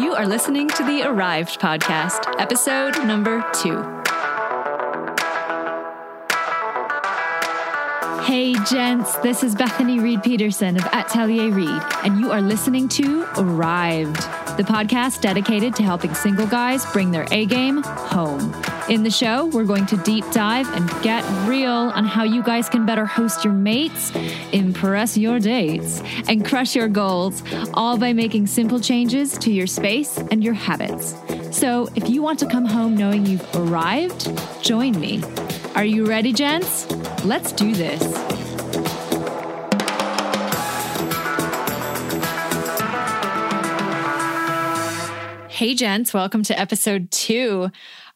You are listening to the Arrived Podcast, episode number two. Hey, gents, this is Bethany Reed Peterson of Atelier Reed, and you are listening to Arrived, the podcast dedicated to helping single guys bring their A game home. In the show, we're going to deep dive and get real on how you guys can better host your mates, impress your dates, and crush your goals, all by making simple changes to your space and your habits. So, if you want to come home knowing you've arrived, join me. Are you ready, gents? Let's do this. Hey, gents, welcome to episode two.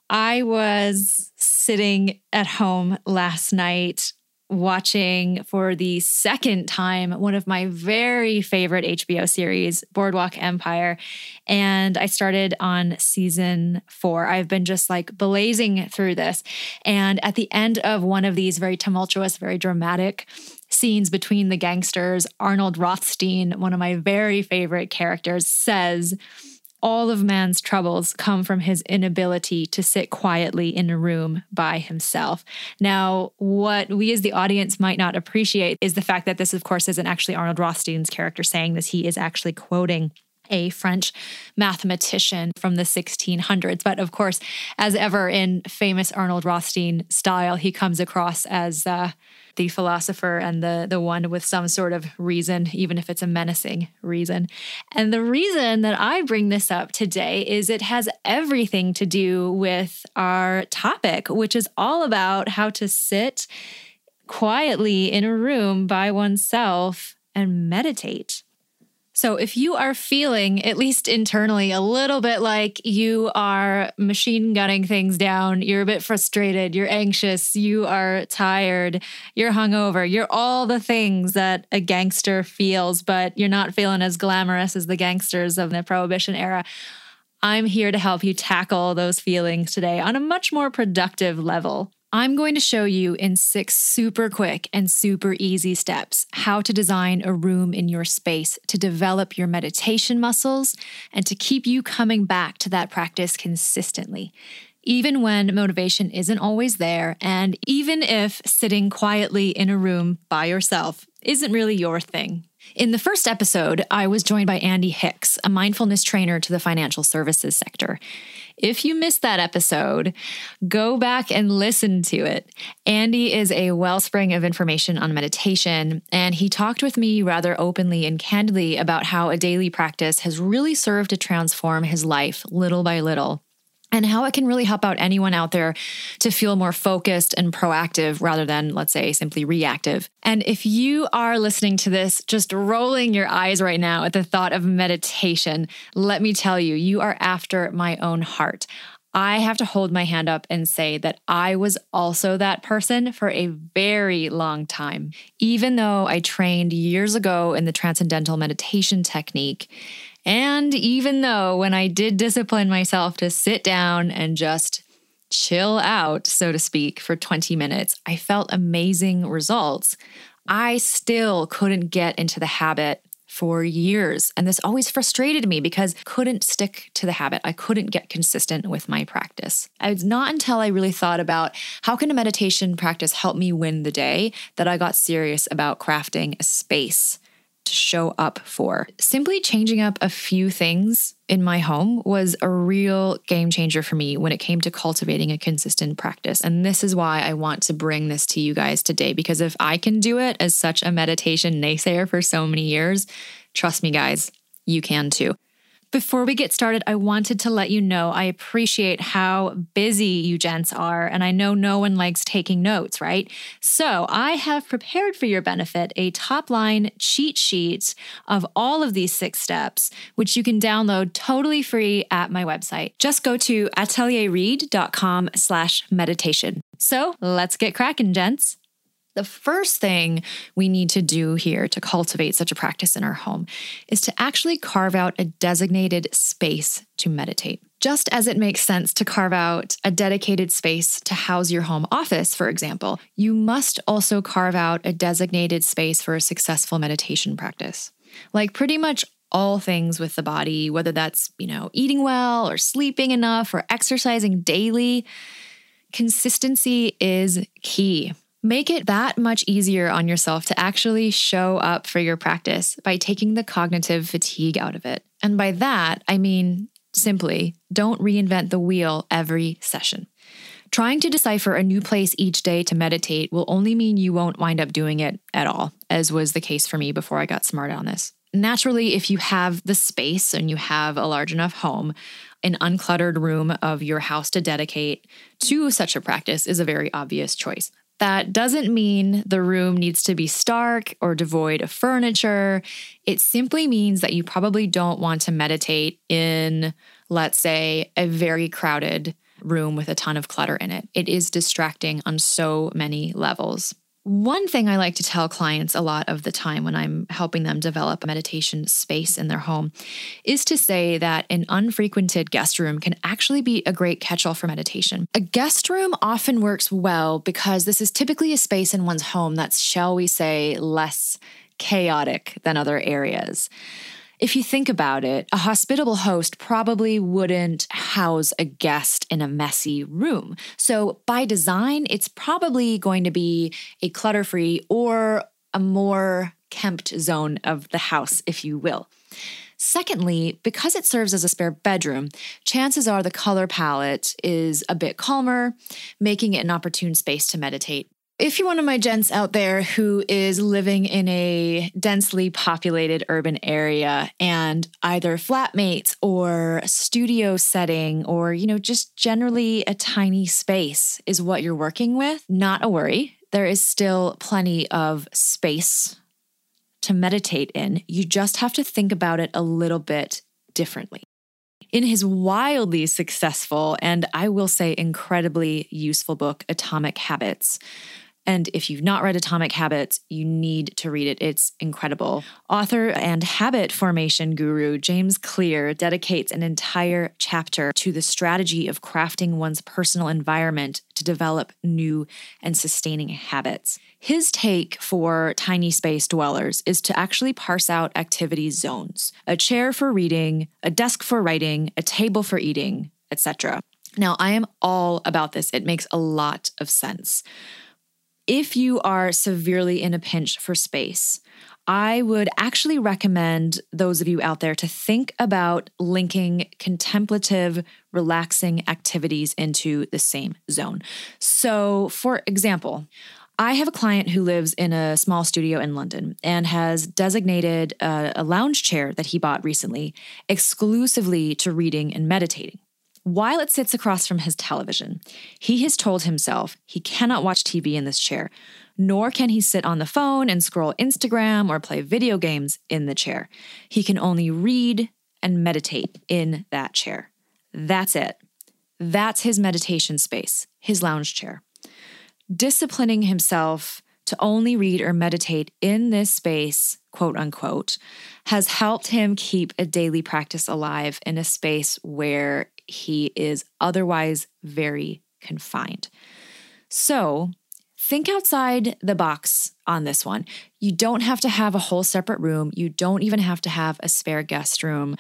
I was sitting at home last night watching for the second time one of my very favorite HBO series, Boardwalk Empire. And I started on season four. I've been just like blazing through this. And at the end of one of these very tumultuous, very dramatic scenes between the gangsters, Arnold Rothstein, one of my very favorite characters, says, all of man's troubles come from his inability to sit quietly in a room by himself. Now, what we as the audience might not appreciate is the fact that this, of course, isn't actually Arnold Rothstein's character saying this. He is actually quoting a French mathematician from the 1600s. But of course, as ever in famous Arnold Rothstein style, he comes across as uh, the philosopher and the the one with some sort of reason, even if it's a menacing reason. And the reason that I bring this up today is it has everything to do with our topic, which is all about how to sit quietly in a room by oneself and meditate. So, if you are feeling, at least internally, a little bit like you are machine gunning things down, you're a bit frustrated, you're anxious, you are tired, you're hungover, you're all the things that a gangster feels, but you're not feeling as glamorous as the gangsters of the Prohibition era. I'm here to help you tackle those feelings today on a much more productive level. I'm going to show you in six super quick and super easy steps how to design a room in your space to develop your meditation muscles and to keep you coming back to that practice consistently. Even when motivation isn't always there, and even if sitting quietly in a room by yourself isn't really your thing. In the first episode, I was joined by Andy Hicks, a mindfulness trainer to the financial services sector. If you missed that episode, go back and listen to it. Andy is a wellspring of information on meditation, and he talked with me rather openly and candidly about how a daily practice has really served to transform his life little by little and how it can really help out anyone out there to feel more focused and proactive rather than, let's say, simply reactive. And if you are listening to this, just rolling your eyes right now at the thought of meditation, let me tell you, you are after my own heart. I have to hold my hand up and say that I was also that person for a very long time. Even though I trained years ago in the transcendental meditation technique, and even though when I did discipline myself to sit down and just chill out, so to speak, for 20 minutes, I felt amazing results. I still couldn't get into the habit for years. And this always frustrated me because I couldn't stick to the habit. I couldn't get consistent with my practice. It was not until I really thought about how can a meditation practice help me win the day that I got serious about crafting a space to show up for. Simply changing up a few things in my home was a real game changer for me when it came to cultivating a consistent practice. And this is why I want to bring this to you guys today because if I can do it as such a meditation naysayer for so many years, trust me, guys, you can too. Before we get started, I wanted to let you know I appreciate how busy you gents are, and I know no one likes taking notes, right? So I have prepared for your benefit a top line cheat sheet of all of these six steps, which you can download totally free at my website. Just go to atelierreed.com slash meditation. So let's get cracking, gents. The first thing we need to do here to cultivate such a practice in our home is to actually carve out a designated space to meditate. Just as it makes sense to carve out a dedicated space to house your home office, for example, you must also carve out a designated space for a successful meditation practice. Like pretty much all things with the body, whether that's, you know, eating well or sleeping enough or exercising daily, consistency is key. Make it that much easier on yourself to actually show up for your practice by taking the cognitive fatigue out of it. And by that, I mean simply don't reinvent the wheel every session. Trying to decipher a new place each day to meditate will only mean you won't wind up doing it at all, as was the case for me before I got smart on this. Naturally, if you have the space and you have a large enough home, an uncluttered room of your house to dedicate to such a practice is a very obvious choice. That doesn't mean the room needs to be stark or devoid of furniture. It simply means that you probably don't want to meditate in, let's say, a very crowded room with a ton of clutter in it. It is distracting on so many levels. One thing I like to tell clients a lot of the time when I'm helping them develop a meditation space in their home is to say that an unfrequented guest room can actually be a great catch all for meditation. A guest room often works well because this is typically a space in one's home that's, shall we say, less chaotic than other areas. If you think about it, a hospitable host probably wouldn't house a guest in a messy room. So, by design, it's probably going to be a clutter free or a more kempt zone of the house, if you will. Secondly, because it serves as a spare bedroom, chances are the color palette is a bit calmer, making it an opportune space to meditate. If you're one of my gents out there who is living in a densely populated urban area and either flatmates or studio setting or, you know, just generally a tiny space is what you're working with, not a worry. There is still plenty of space to meditate in. You just have to think about it a little bit differently. In his wildly successful and I will say incredibly useful book, Atomic Habits, and if you've not read Atomic Habits, you need to read it. It's incredible. Author and habit formation guru James Clear dedicates an entire chapter to the strategy of crafting one's personal environment to develop new and sustaining habits. His take for tiny space dwellers is to actually parse out activity zones a chair for reading, a desk for writing, a table for eating, etc. Now, I am all about this. It makes a lot of sense. If you are severely in a pinch for space, I would actually recommend those of you out there to think about linking contemplative, relaxing activities into the same zone. So, for example, I have a client who lives in a small studio in London and has designated a, a lounge chair that he bought recently exclusively to reading and meditating. While it sits across from his television, he has told himself he cannot watch TV in this chair, nor can he sit on the phone and scroll Instagram or play video games in the chair. He can only read and meditate in that chair. That's it. That's his meditation space, his lounge chair. Disciplining himself to only read or meditate in this space, quote unquote, has helped him keep a daily practice alive in a space where he is otherwise very confined. So, think outside the box on this one. You don't have to have a whole separate room, you don't even have to have a spare guest room.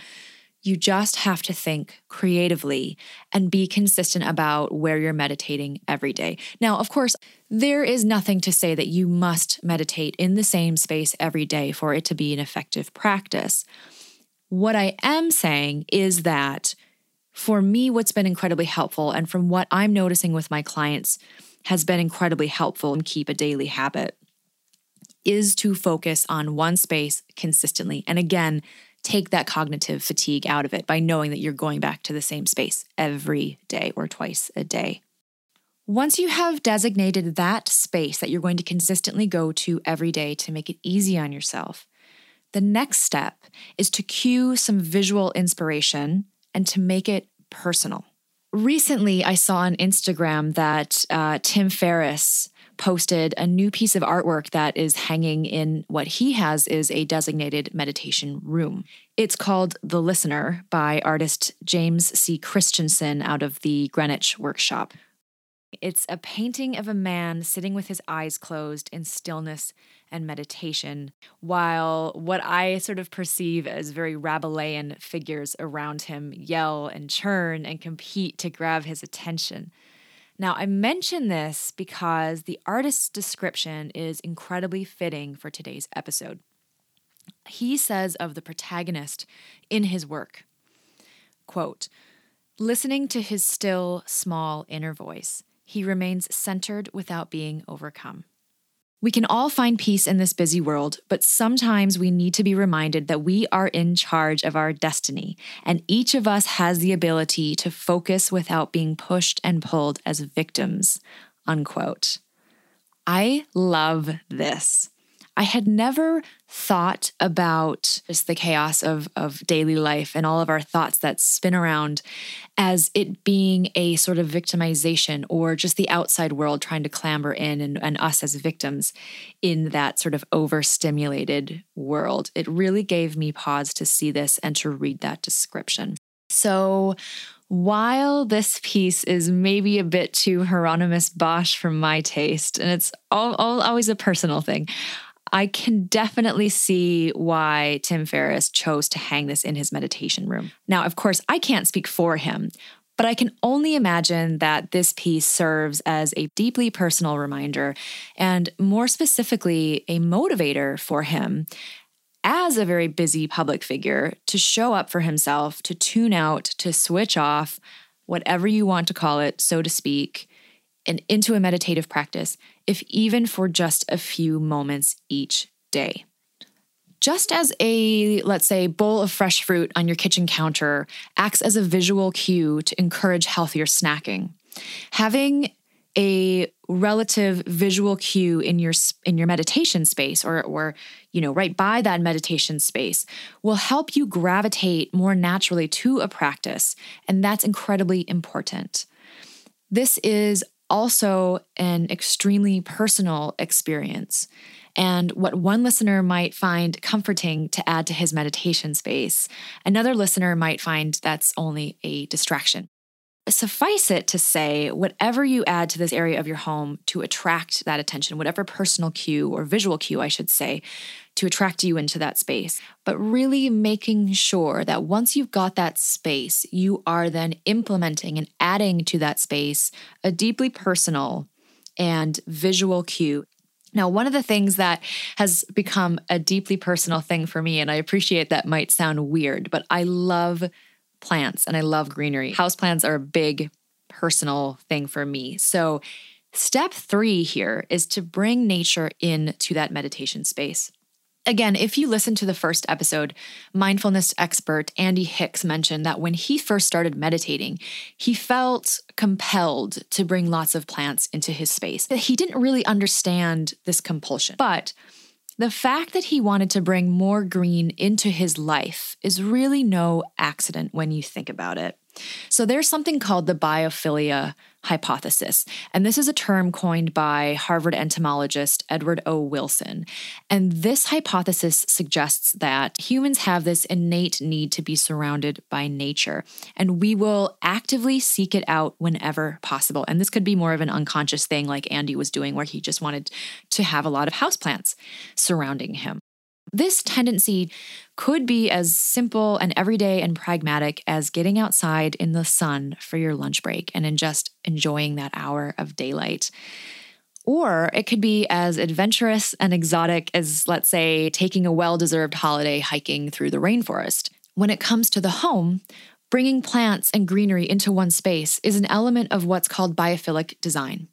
You just have to think creatively and be consistent about where you're meditating every day. Now, of course, there is nothing to say that you must meditate in the same space every day for it to be an effective practice. What I am saying is that for me, what's been incredibly helpful, and from what I'm noticing with my clients, has been incredibly helpful and keep a daily habit is to focus on one space consistently. And again, take that cognitive fatigue out of it by knowing that you're going back to the same space every day or twice a day. Once you have designated that space that you're going to consistently go to every day to make it easy on yourself, the next step is to cue some visual inspiration and to make it personal. Recently, I saw on Instagram that uh, Tim Ferriss posted a new piece of artwork that is hanging in what he has is a designated meditation room. It's called The Listener by artist James C. Christensen out of the Greenwich Workshop. It's a painting of a man sitting with his eyes closed in stillness and meditation, while what I sort of perceive as very Rabelaisian figures around him yell and churn and compete to grab his attention. Now, I mention this because the artist's description is incredibly fitting for today's episode. He says of the protagonist in his work, quote, listening to his still, small inner voice, he remains centered without being overcome. We can all find peace in this busy world, but sometimes we need to be reminded that we are in charge of our destiny, and each of us has the ability to focus without being pushed and pulled as victims. Unquote. I love this. I had never thought about just the chaos of, of daily life and all of our thoughts that spin around as it being a sort of victimization or just the outside world trying to clamber in and, and us as victims in that sort of overstimulated world. It really gave me pause to see this and to read that description. So, while this piece is maybe a bit too Hieronymus Bosch for my taste, and it's all, all, always a personal thing, I can definitely see why Tim Ferriss chose to hang this in his meditation room. Now, of course, I can't speak for him, but I can only imagine that this piece serves as a deeply personal reminder and, more specifically, a motivator for him as a very busy public figure to show up for himself, to tune out, to switch off, whatever you want to call it, so to speak, and into a meditative practice, if even for just a few moments each day. Just as a, let's say, bowl of fresh fruit on your kitchen counter acts as a visual cue to encourage healthier snacking, having a relative visual cue in your in your meditation space or or you know right by that meditation space will help you gravitate more naturally to a practice and that's incredibly important this is also an extremely personal experience. And what one listener might find comforting to add to his meditation space, another listener might find that's only a distraction. Suffice it to say, whatever you add to this area of your home to attract that attention, whatever personal cue or visual cue, I should say, to attract you into that space, but really making sure that once you've got that space, you are then implementing and adding to that space a deeply personal and visual cue. Now, one of the things that has become a deeply personal thing for me, and I appreciate that might sound weird, but I love plants and I love greenery. Houseplants are a big personal thing for me. So, step three here is to bring nature into that meditation space. Again, if you listen to the first episode, mindfulness expert Andy Hicks mentioned that when he first started meditating, he felt compelled to bring lots of plants into his space. He didn't really understand this compulsion. But the fact that he wanted to bring more green into his life is really no accident when you think about it. So there's something called the biophilia hypothesis. And this is a term coined by Harvard entomologist Edward O. Wilson. And this hypothesis suggests that humans have this innate need to be surrounded by nature, and we will actively seek it out whenever possible. And this could be more of an unconscious thing, like Andy was doing, where he just wanted to have a lot of houseplants surrounding him. This tendency could be as simple and everyday and pragmatic as getting outside in the sun for your lunch break and in just enjoying that hour of daylight. Or it could be as adventurous and exotic as, let's say, taking a well deserved holiday hiking through the rainforest. When it comes to the home, bringing plants and greenery into one space is an element of what's called biophilic design.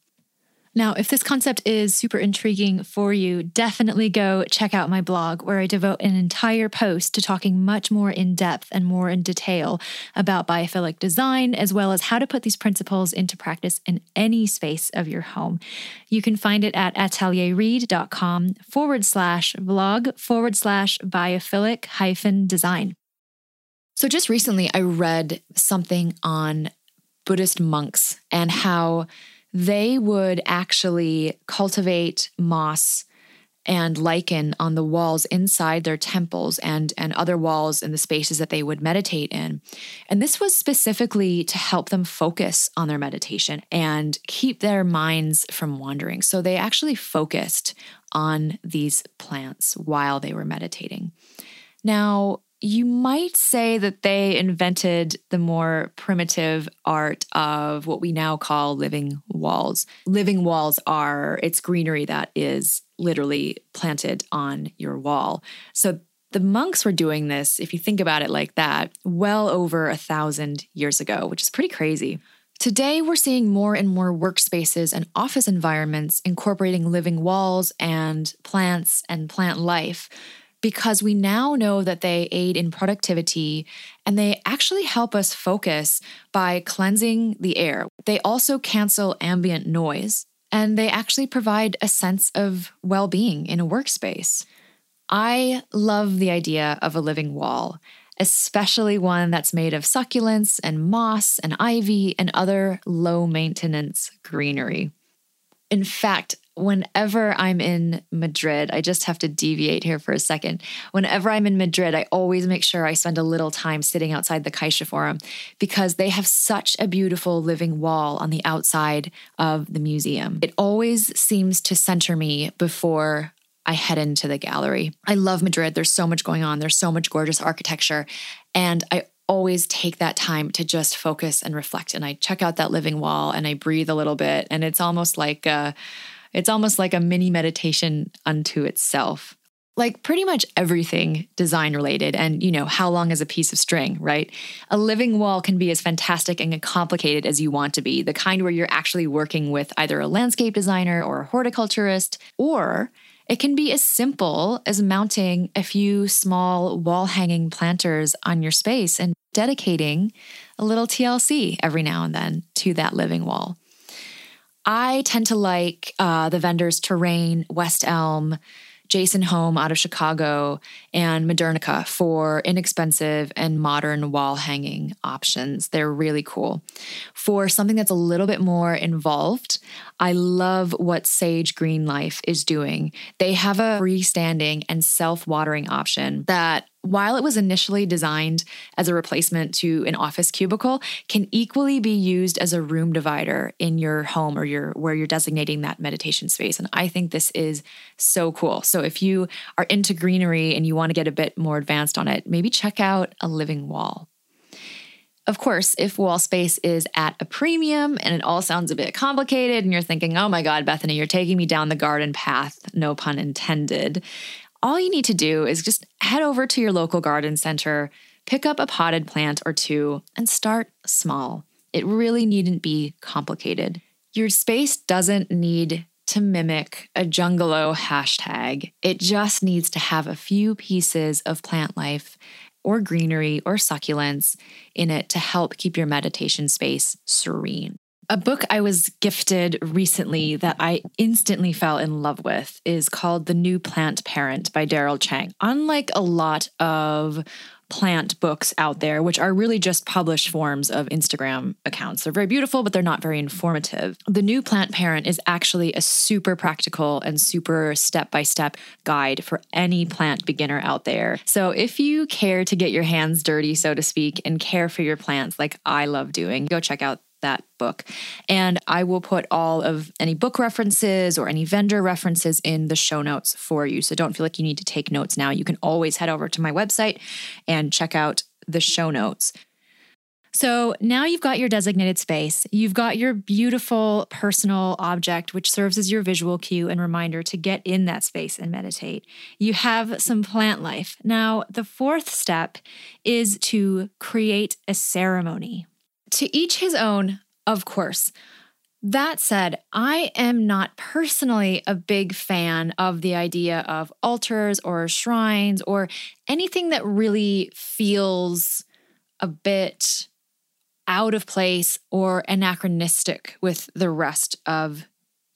Now, if this concept is super intriguing for you, definitely go check out my blog where I devote an entire post to talking much more in depth and more in detail about biophilic design, as well as how to put these principles into practice in any space of your home. You can find it at atelierreed.com forward slash blog forward slash biophilic hyphen design. So, just recently, I read something on Buddhist monks and how they would actually cultivate moss and lichen on the walls inside their temples and, and other walls in the spaces that they would meditate in. And this was specifically to help them focus on their meditation and keep their minds from wandering. So they actually focused on these plants while they were meditating. Now, you might say that they invented the more primitive art of what we now call living walls. Living walls are it's greenery that is literally planted on your wall. So the monks were doing this, if you think about it like that, well over a thousand years ago, which is pretty crazy. Today, we're seeing more and more workspaces and office environments incorporating living walls and plants and plant life because we now know that they aid in productivity and they actually help us focus by cleansing the air. They also cancel ambient noise and they actually provide a sense of well being in a workspace. I love the idea of a living wall, especially one that's made of succulents and moss and ivy and other low maintenance greenery. In fact, whenever I'm in Madrid, I just have to deviate here for a second. Whenever I'm in Madrid, I always make sure I spend a little time sitting outside the Caixa Forum because they have such a beautiful living wall on the outside of the museum. It always seems to center me before I head into the gallery. I love Madrid. There's so much going on, there's so much gorgeous architecture. And I always take that time to just focus and reflect. And I check out that living wall and I breathe a little bit. And it's almost like, a, it's almost like a mini meditation unto itself. Like pretty much everything design related, and you know, how long is a piece of string, right? A living wall can be as fantastic and complicated as you want to be, the kind where you're actually working with either a landscape designer or a horticulturist, or it can be as simple as mounting a few small wall hanging planters on your space and dedicating a little TLC every now and then to that living wall. I tend to like uh, the vendors Terrain, West Elm, Jayson Home out of Chicago, and Modernica for inexpensive and modern wall hanging options. They're really cool. For something that's a little bit more involved, I love what Sage Green Life is doing. They have a freestanding and self watering option that while it was initially designed as a replacement to an office cubicle, can equally be used as a room divider in your home or your where you're designating that meditation space. And I think this is so cool. So if you are into greenery and you want to get a bit more advanced on it, maybe check out a living wall. Of course, if wall space is at a premium and it all sounds a bit complicated and you're thinking, oh my God, Bethany, you're taking me down the garden path, no pun intended, all you need to do is just head over to your local garden center, pick up a potted plant or two, and start small. It really needn't be complicated. Your space doesn't need to mimic a jungalow hashtag. It just needs to have a few pieces of plant life or greenery or succulents in it to help keep your meditation space serene. A book I was gifted recently that I instantly fell in love with is called The New Plant Parent by Darryl Cheng. Unlike a lot of plant books out there, which are really just published forms of Instagram accounts. They're very beautiful, but they're not very informative. The new plant parent is actually a super practical and super step by step guide for any plant beginner out there. So if you care to get your hands dirty, so to speak, and care for your plants like I love doing, go check out that book. And I will put all of any book references or any vendor references in the show notes for you. So don't feel like you need to take notes now. You can always head over to my website and check out the show notes. So now you've got your designated space. You've got your beautiful personal object, which serves as your visual cue and reminder to get in that space and meditate. You have some plant life. Now, the fourth step is to create a ceremony. To each his own, of course. That said, I am not personally a big fan of the idea of altars or shrines or anything that really feels a bit out of place or anachronistic with the rest of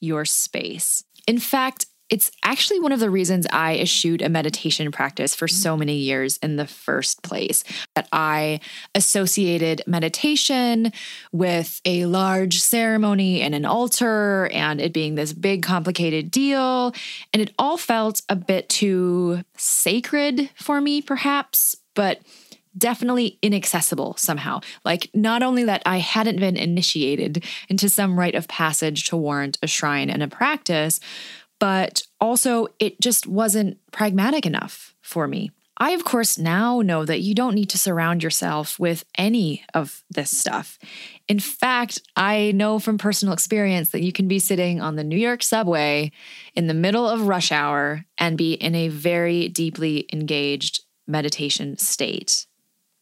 your space. In fact, it's actually one of the reasons I eschewed a meditation practice for so many years in the first place. That I associated meditation with a large ceremony and an altar and it being this big, complicated deal. And it all felt a bit too sacred for me, perhaps, but definitely inaccessible somehow. Like, not only that I hadn't been initiated into some rite of passage to warrant a shrine and a practice, but also it just wasn't pragmatic enough for me. I, of course, now know that you don't need to surround yourself with any of this stuff. In fact, I know from personal experience that you can be sitting on the New York subway in the middle of rush hour and be in a very deeply engaged meditation state.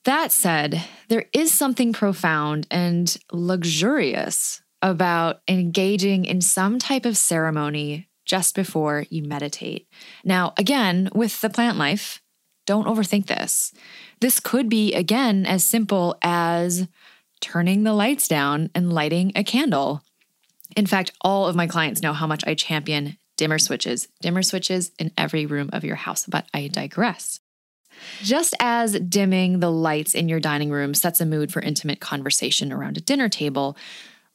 That said, there is something profound and luxurious about engaging in some type of ceremony just before you meditate. Now, again, with the plant life, don't overthink this. This could be, again, as simple as turning the lights down and lighting a candle. In fact, all of my clients know how much I champion dimmer switches, dimmer switches in every room of your house, but I digress. Just as dimming the lights in your dining room sets a mood for intimate conversation around a dinner table,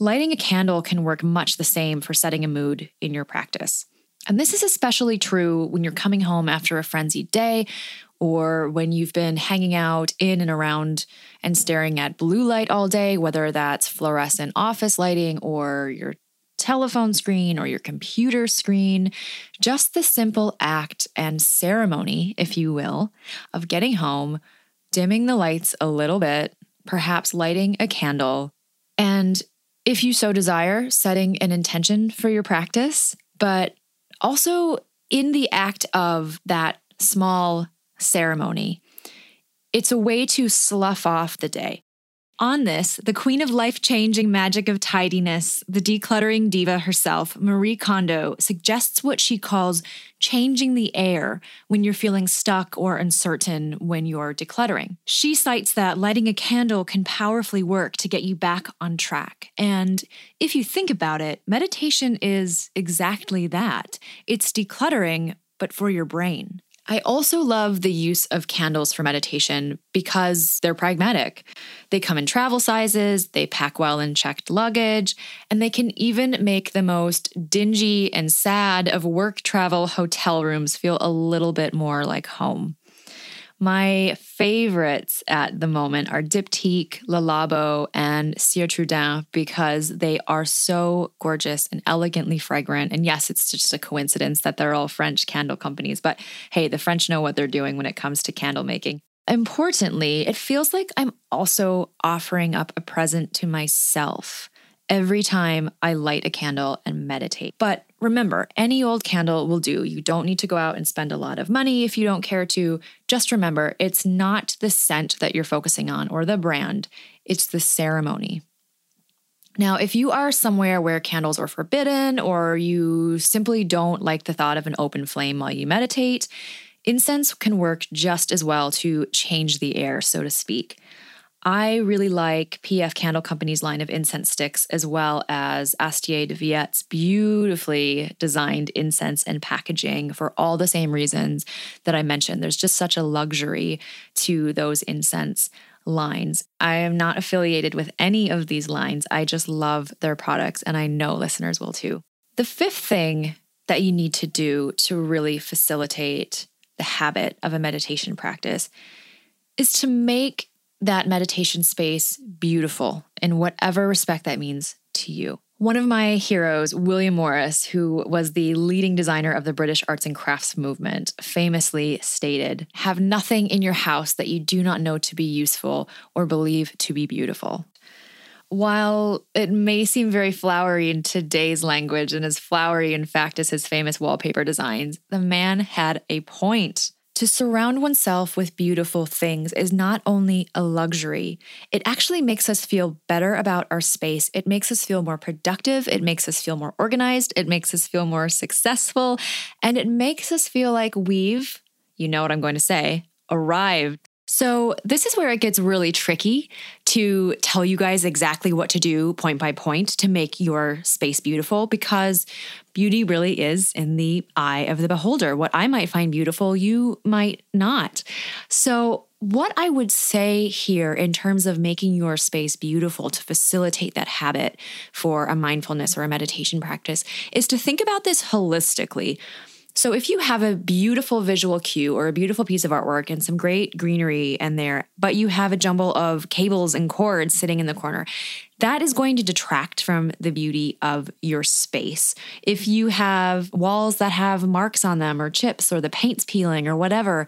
Lighting a candle can work much the same for setting a mood in your practice. And this is especially true when you're coming home after a frenzied day or when you've been hanging out in and around and staring at blue light all day, whether that's fluorescent office lighting or your telephone screen or your computer screen. Just the simple act and ceremony, if you will, of getting home, dimming the lights a little bit, perhaps lighting a candle, and if you so desire, setting an intention for your practice, but also in the act of that small ceremony. It's a way to slough off the day. On this, the queen of life changing magic of tidiness, the decluttering diva herself, Marie Kondo, suggests what she calls changing the air when you're feeling stuck or uncertain when you're decluttering. She cites that lighting a candle can powerfully work to get you back on track. And if you think about it, meditation is exactly that it's decluttering, but for your brain. I also love the use of candles for meditation because they're pragmatic. They come in travel sizes, they pack well in checked luggage, and they can even make the most dingy and sad of work travel hotel rooms feel a little bit more like home. My favorites at the moment are Diptyque, Le Labo, and Cire Trudon because they are so gorgeous and elegantly fragrant. And yes, it's just a coincidence that they're all French candle companies, but hey, the French know what they're doing when it comes to candle making. Importantly, it feels like I'm also offering up a present to myself every time I light a candle and meditate. But remember, any old candle will do. You don't need to go out and spend a lot of money if you don't care to. Just remember, it's not the scent that you're focusing on or the brand, it's the ceremony. Now, if you are somewhere where candles are forbidden or you simply don't like the thought of an open flame while you meditate, incense can work just as well to change the air, so to speak. I really like PF Candle Company's line of incense sticks, as well as Astier de Villatte's beautifully designed incense and packaging for all the same reasons that I mentioned. There's just such a luxury to those incense lines. I am not affiliated with any of these lines. I just love their products, and I know listeners will too. The fifth thing that you need to do to really facilitate the habit of a meditation practice is to make that meditation space beautiful in whatever respect that means to you. One of my heroes, William Morris, who was the leading designer of the British arts and crafts movement, famously stated Have nothing in your house that you do not know to be useful or believe to be beautiful. While it may seem very flowery in today's language and as flowery, in fact, as his famous wallpaper designs, the man had a point. To surround oneself with beautiful things is not only a luxury, it actually makes us feel better about our space. It makes us feel more productive. It makes us feel more organized. It makes us feel more successful. And it makes us feel like we've, you know what I'm going to say, arrived. So, this is where it gets really tricky to tell you guys exactly what to do point by point to make your space beautiful because beauty really is in the eye of the beholder. What I might find beautiful, you might not. So, what I would say here in terms of making your space beautiful to facilitate that habit for a mindfulness or a meditation practice is to think about this holistically. So, if you have a beautiful visual cue or a beautiful piece of artwork and some great greenery in there, but you have a jumble of cables and cords sitting in the corner, that is going to detract from the beauty of your space. If you have walls that have marks on them or chips or the paint's peeling or whatever,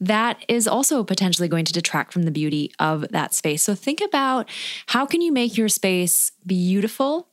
that is also potentially going to detract from the beauty of that space. So think about how can you make your space beautiful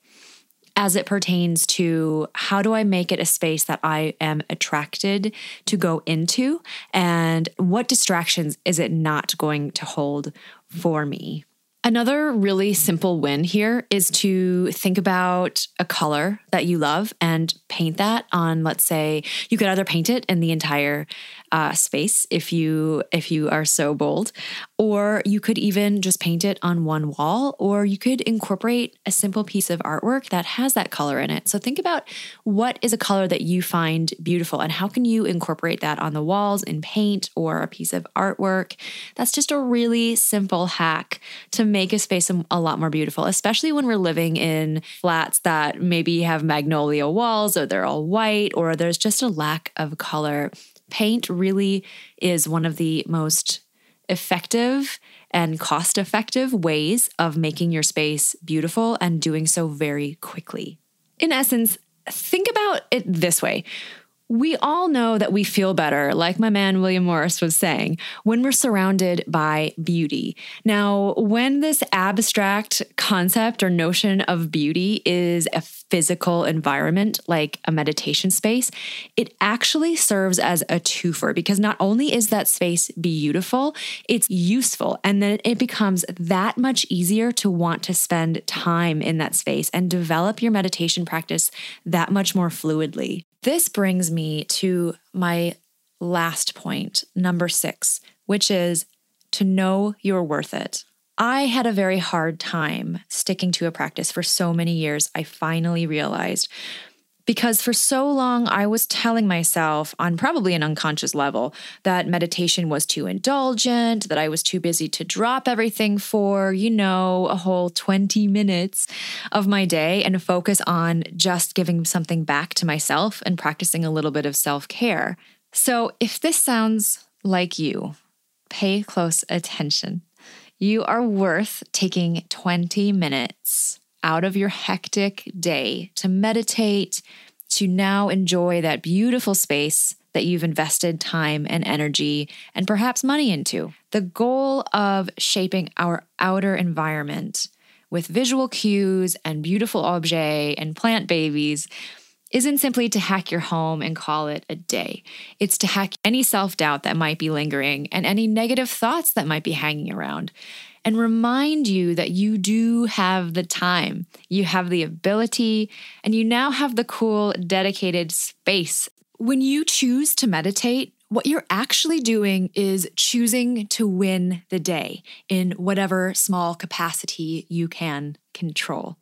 as it pertains to how do I make it a space that I am attracted to go into and what distractions is it not going to hold for me? Another really simple win here is to think about a color that you love and paint that on, let's say, you could either paint it in the entire uh, space if you if you are so bold, or you could even just paint it on one wall, or you could incorporate a simple piece of artwork that has that color in it. So think about what is a color that you find beautiful, and how can you incorporate that on the walls in paint or a piece of artwork. That's just a really simple hack to make a space a lot more beautiful, especially when we're living in flats that maybe have magnolia walls, or they're all white, or there's just a lack of color paint really is one of the most effective and cost effective ways of making your space beautiful and doing so very quickly. In essence, think about it this way we all know that we feel better, like my man William Morris was saying, when we're surrounded by beauty. Now, when this abstract concept or notion of beauty is a physical environment like a meditation space, it actually serves as a twofer because not only is that space beautiful, it's useful. And then it becomes that much easier to want to spend time in that space and develop your meditation practice that much more fluidly. This brings me to my last point, number six, which is to know you're worth it. I had a very hard time sticking to a practice for so many years. I finally realized because for so long I was telling myself on probably an unconscious level that meditation was too indulgent, that I was too busy to drop everything for, you know, a whole 20 minutes of my day and focus on just giving something back to myself and practicing a little bit of self care. So if this sounds like you, pay close attention. You are worth taking 20 minutes out of your hectic day to meditate, to now enjoy that beautiful space that you've invested time and energy and perhaps money into. The goal of shaping our outer environment with visual cues and beautiful objets and plant babies isn't simply to hack your home and call it a day. It's to hack any self doubt that might be lingering and any negative thoughts that might be hanging around and remind you that you do have the time, you have the ability, and you now have the cool, dedicated space. When you choose to meditate, what you're actually doing is choosing to win the day in whatever small capacity you can control.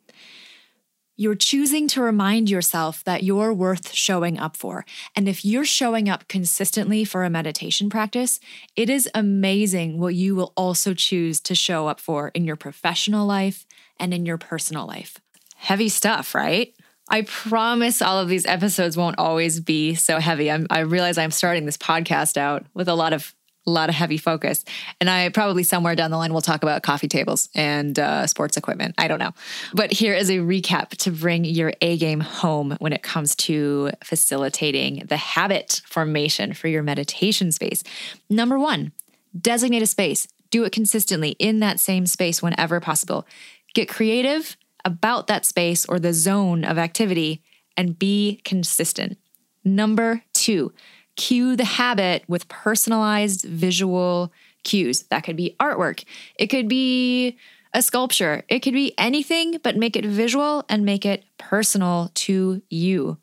You're choosing to remind yourself that you're worth showing up for. And if you're showing up consistently for a meditation practice, it is amazing what you will also choose to show up for in your professional life and in your personal life. Heavy stuff, right? I promise all of these episodes won't always be so heavy. I'm, i realize I'm starting this podcast out with a lot of a lot of heavy focus. And I probably somewhere down the line will talk about coffee tables and uh, sports equipment. I don't know. But here is a recap to bring your A game home when it comes to facilitating the habit formation for your meditation space. Number one, designate a space. Do it consistently in that same space whenever possible. Get creative about that space or the zone of activity and be consistent. Number two, cue the habit with personalized visual cues. That could be artwork, it could be a sculpture, it could be anything, but make it visual and make it personal to you.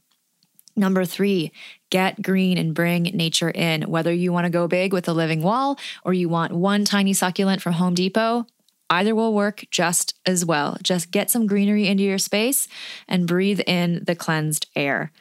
Number three, get green and bring nature in. Whether you want to go big with a living wall or you want one tiny succulent from Home Depot, Either will work just as well. Just get some greenery into your space and breathe in the cleansed air.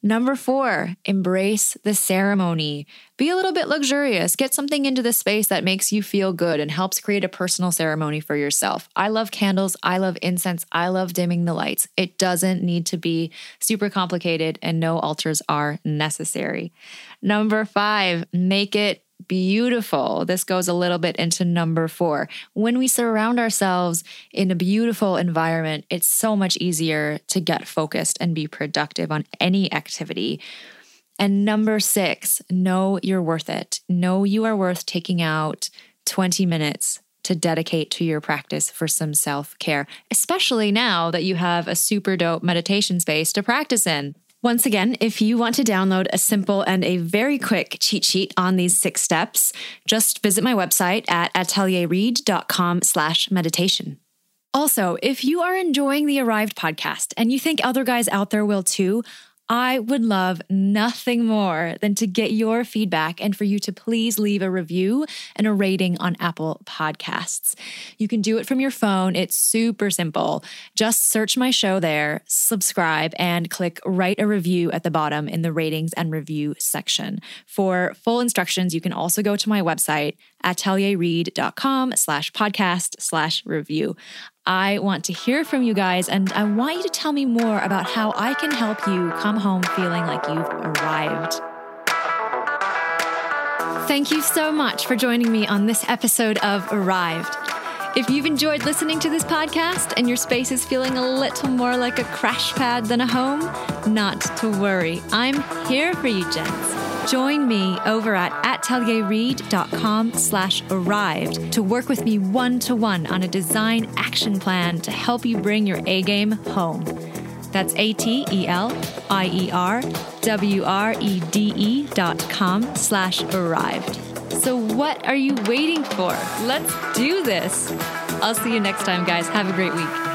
Number four, embrace the ceremony. Be a little bit luxurious. Get something into the space that makes you feel good and helps create a personal ceremony for yourself. I love candles. I love incense. I love dimming the lights. It doesn't need to be super complicated, and no altars are necessary. Number five, make it beautiful. This goes a little bit into number four. When we surround ourselves in a beautiful environment, it's so much easier to get focused and be productive on any activity. And number six, know you're worth it. Know you are worth taking out 20 minutes to dedicate to your practice for some self care, especially now that you have a super dope meditation space to practice in. Once again, if you want to download a simple and a very quick cheat sheet on these six steps, just visit my website at atelierwrede.com slash meditation. Also, if you are enjoying the Arrived podcast and you think other guys out there will too, I would love nothing more than to get your feedback and for you to please leave a review and a rating on Apple Podcasts. You can do it from your phone, it's super simple. Just search my show there, subscribe, and click write a review at the bottom in the ratings and review section. For full instructions, you can also go to my website, atelierwrede.com slash podcast slash review. I want to hear from you guys and I want you to tell me more about how I can help you come home feeling like you've arrived. Thank you so much for joining me on this episode of Arrived. If you've enjoyed listening to this podcast and your space is feeling a little more like a crash pad than a home, not to worry. I'm here for you, gents. Join me over at atelierwrede.com slash arrived to work with me one-to-one on a design action plan to help you bring your A-game home. That's A-T-E-L-I-E-R-W-R-E-D-E dot com slash arrived. So what are you waiting for? Let's do this. I'll see you next time, guys. Have a great week.